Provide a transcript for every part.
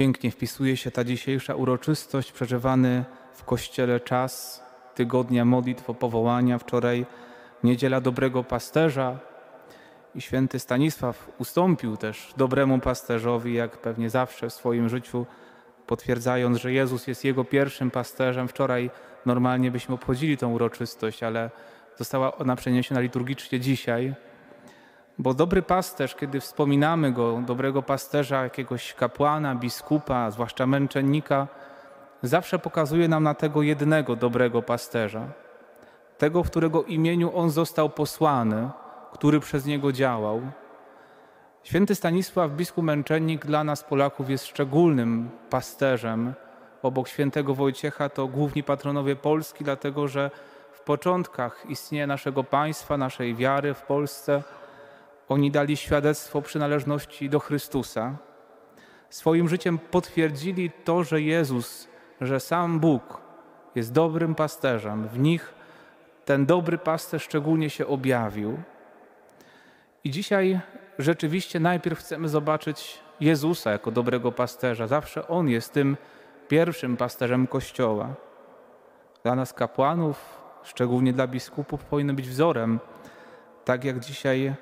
Pięknie wpisuje się ta dzisiejsza uroczystość, przeżywany w Kościele czas tygodnia modlitw o powołania. Wczoraj niedziela dobrego pasterza i święty Stanisław ustąpił też dobremu pasterzowi, jak pewnie zawsze w swoim życiu, potwierdzając, że Jezus jest jego pierwszym pasterzem. Wczoraj normalnie byśmy obchodzili tą uroczystość, ale została ona przeniesiona liturgicznie dzisiaj bo dobry pasterz, kiedy wspominamy go, dobrego pasterza, jakiegoś kapłana, biskupa, zwłaszcza męczennika, zawsze pokazuje nam na tego jednego dobrego pasterza. Tego, w którego imieniu on został posłany, który przez niego działał. Święty Stanisław, biskup męczennik, dla nas Polaków jest szczególnym pasterzem. Obok świętego Wojciecha to główni patronowie Polski, dlatego że w początkach istnienia naszego państwa, naszej wiary w Polsce, oni dali świadectwo przynależności do Chrystusa. Swoim życiem potwierdzili to, że Jezus, że sam Bóg jest dobrym pasterzem. W nich ten dobry pasterz szczególnie się objawił. I dzisiaj rzeczywiście najpierw chcemy zobaczyć Jezusa jako dobrego pasterza. Zawsze On jest tym pierwszym pasterzem Kościoła. Dla nas kapłanów, szczególnie dla biskupów, powinien być wzorem. Tak jak dzisiaj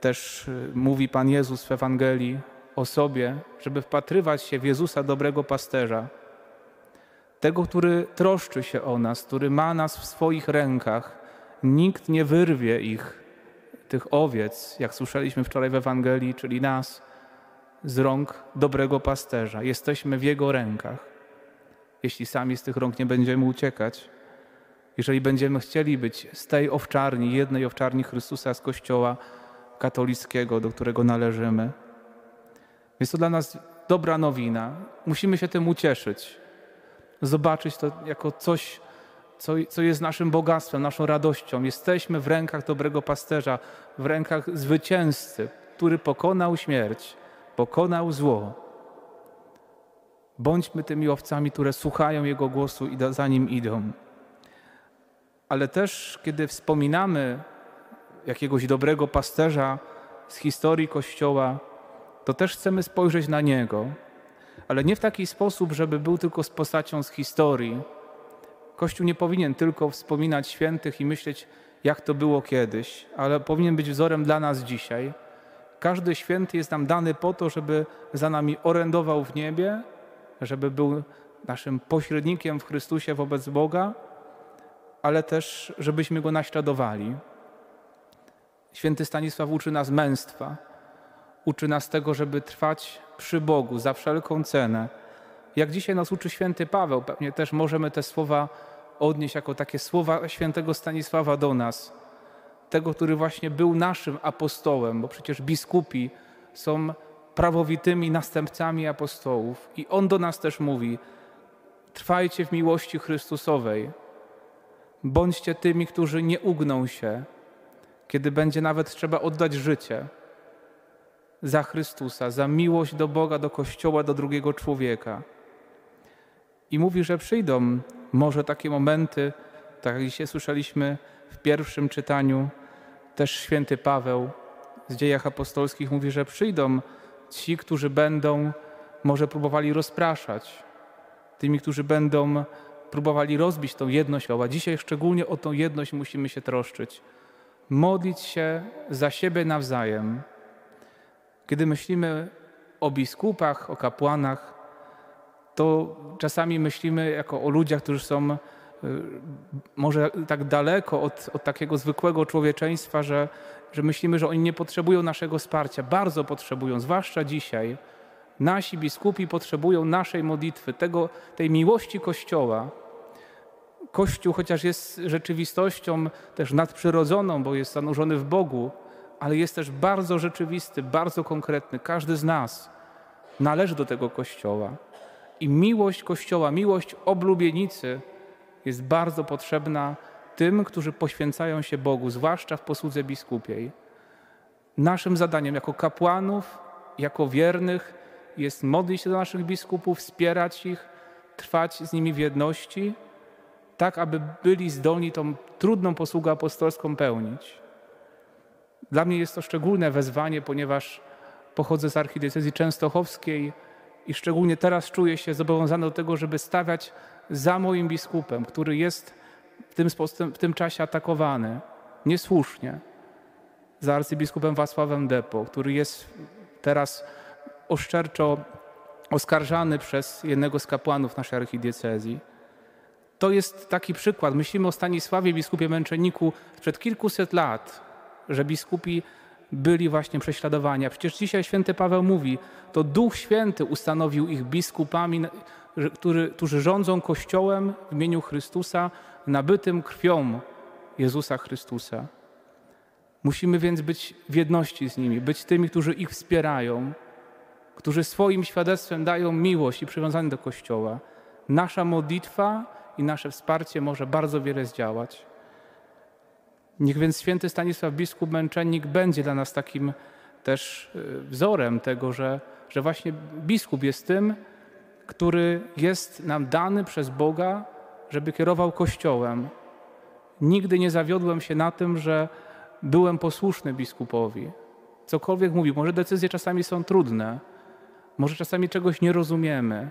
też e, mówi Pan Jezus w Ewangelii o sobie, żeby wpatrywać się w Jezusa dobrego pasterza, tego, który troszczy się o nas, który ma nas w swoich rękach. Nikt nie wyrwie ich, tych owiec, jak słyszeliśmy wczoraj w Ewangelii, czyli nas, z rąk dobrego pasterza. Jesteśmy w Jego rękach. Jeśli sami z tych rąk nie będziemy uciekać, jeżeli będziemy chcieli być z tej owczarni, jednej owczarni Chrystusa z Kościoła, katolickiego, do którego należymy. Jest to dla nas dobra nowina. Musimy się tym ucieszyć. Zobaczyć to jako coś, co, co jest naszym bogactwem, naszą radością. Jesteśmy w rękach dobrego pasterza, w rękach zwycięzcy, który pokonał śmierć, pokonał zło. Bądźmy tymi owcami, które słuchają Jego głosu i za nim idą. Ale też, kiedy wspominamy jakiegoś dobrego pasterza z historii Kościoła, to też chcemy spojrzeć na niego, ale nie w taki sposób, żeby był tylko z postacią z historii. Kościół nie powinien tylko wspominać świętych i myśleć, jak to było kiedyś, ale powinien być wzorem dla nas dzisiaj. Każdy święty jest nam dany po to, żeby za nami orędował w niebie, żeby był naszym pośrednikiem w Chrystusie wobec Boga, ale też, żebyśmy go naśladowali. Święty Stanisław uczy nas męstwa, uczy nas tego, żeby trwać przy Bogu za wszelką cenę. Jak dzisiaj nas uczy święty Paweł, pewnie też możemy te słowa odnieść jako takie słowa świętego Stanisława do nas. Tego, który właśnie był naszym apostołem, bo przecież biskupi są prawowitymi następcami apostołów. I on do nas też mówi: Trwajcie w miłości Chrystusowej. Bądźcie tymi, którzy nie ugną się, kiedy będzie nawet trzeba oddać życie za Chrystusa, za miłość do Boga, do Kościoła, do drugiego człowieka. I mówi, że przyjdą może takie momenty, tak jak dzisiaj słyszeliśmy w pierwszym czytaniu, też święty Paweł z dziejach apostolskich mówi, że przyjdą ci, którzy będą może próbowali rozpraszać, tymi, którzy będą próbowali rozbić tą jedność a Dzisiaj szczególnie o tą jedność musimy się troszczyć modlić się za siebie nawzajem. Kiedy myślimy o biskupach, o kapłanach, to czasami myślimy jako o ludziach, którzy są y, może tak daleko od, od takiego zwykłego człowieczeństwa, że, że myślimy, że oni nie potrzebują naszego wsparcia. Bardzo potrzebują, zwłaszcza dzisiaj. Nasi biskupi potrzebują naszej modlitwy, tego, tej miłości Kościoła, Kościół, chociaż jest rzeczywistością też nadprzyrodzoną, bo jest zanurzony w Bogu, ale jest też bardzo rzeczywisty, bardzo konkretny. Każdy z nas należy do tego Kościoła. I miłość Kościoła, miłość oblubienicy jest bardzo potrzebna tym, którzy poświęcają się Bogu, zwłaszcza w posłudze biskupiej. Naszym zadaniem jako kapłanów, jako wiernych jest modlić się do naszych biskupów, wspierać ich, trwać z nimi w jedności tak aby byli zdolni tą trudną posługę apostolską pełnić. Dla mnie jest to szczególne wezwanie, ponieważ pochodzę z archidiecezji częstochowskiej i szczególnie teraz czuję się zobowiązany do tego, żeby stawiać za moim biskupem, który jest w tym, w tym czasie atakowany niesłusznie, za arcybiskupem Wacławem Depo, który jest teraz oszczerczo oskarżany przez jednego z kapłanów naszej archidiecezji. To jest taki przykład. Myślimy o Stanisławie, biskupie męczenniku sprzed kilkuset lat, że biskupi byli właśnie prześladowani. A przecież dzisiaj święty Paweł mówi, to Duch Święty ustanowił ich biskupami, którzy, którzy rządzą Kościołem w imieniu Chrystusa, nabytym krwią Jezusa Chrystusa. Musimy więc być w jedności z nimi, być tymi, którzy ich wspierają, którzy swoim świadectwem dają miłość i przywiązanie do Kościoła. Nasza modlitwa i nasze wsparcie może bardzo wiele zdziałać. Niech więc święty Stanisław biskup męczennik będzie dla nas takim też y, wzorem tego, że, że właśnie biskup jest tym, który jest nam dany przez Boga, żeby kierował Kościołem. Nigdy nie zawiodłem się na tym, że byłem posłuszny biskupowi. Cokolwiek mówi, może decyzje czasami są trudne, może czasami czegoś nie rozumiemy,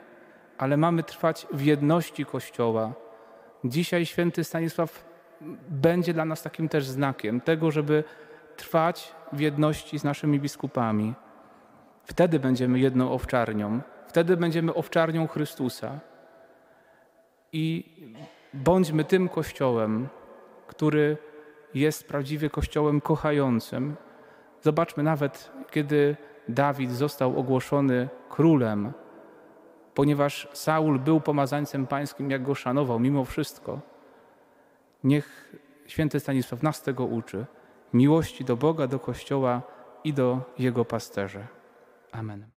ale mamy trwać w jedności Kościoła. Dzisiaj święty Stanisław będzie dla nas takim też znakiem tego, żeby trwać w jedności z naszymi biskupami. Wtedy będziemy jedną owczarnią, wtedy będziemy owczarnią Chrystusa. I bądźmy tym Kościołem, który jest prawdziwie Kościołem kochającym. Zobaczmy, nawet kiedy Dawid został ogłoszony królem, ponieważ Saul był pomazańcem pańskim, jak go szanował, mimo wszystko. Niech święty Stanisław nas tego uczy. Miłości do Boga, do Kościoła i do Jego pasterzy. Amen.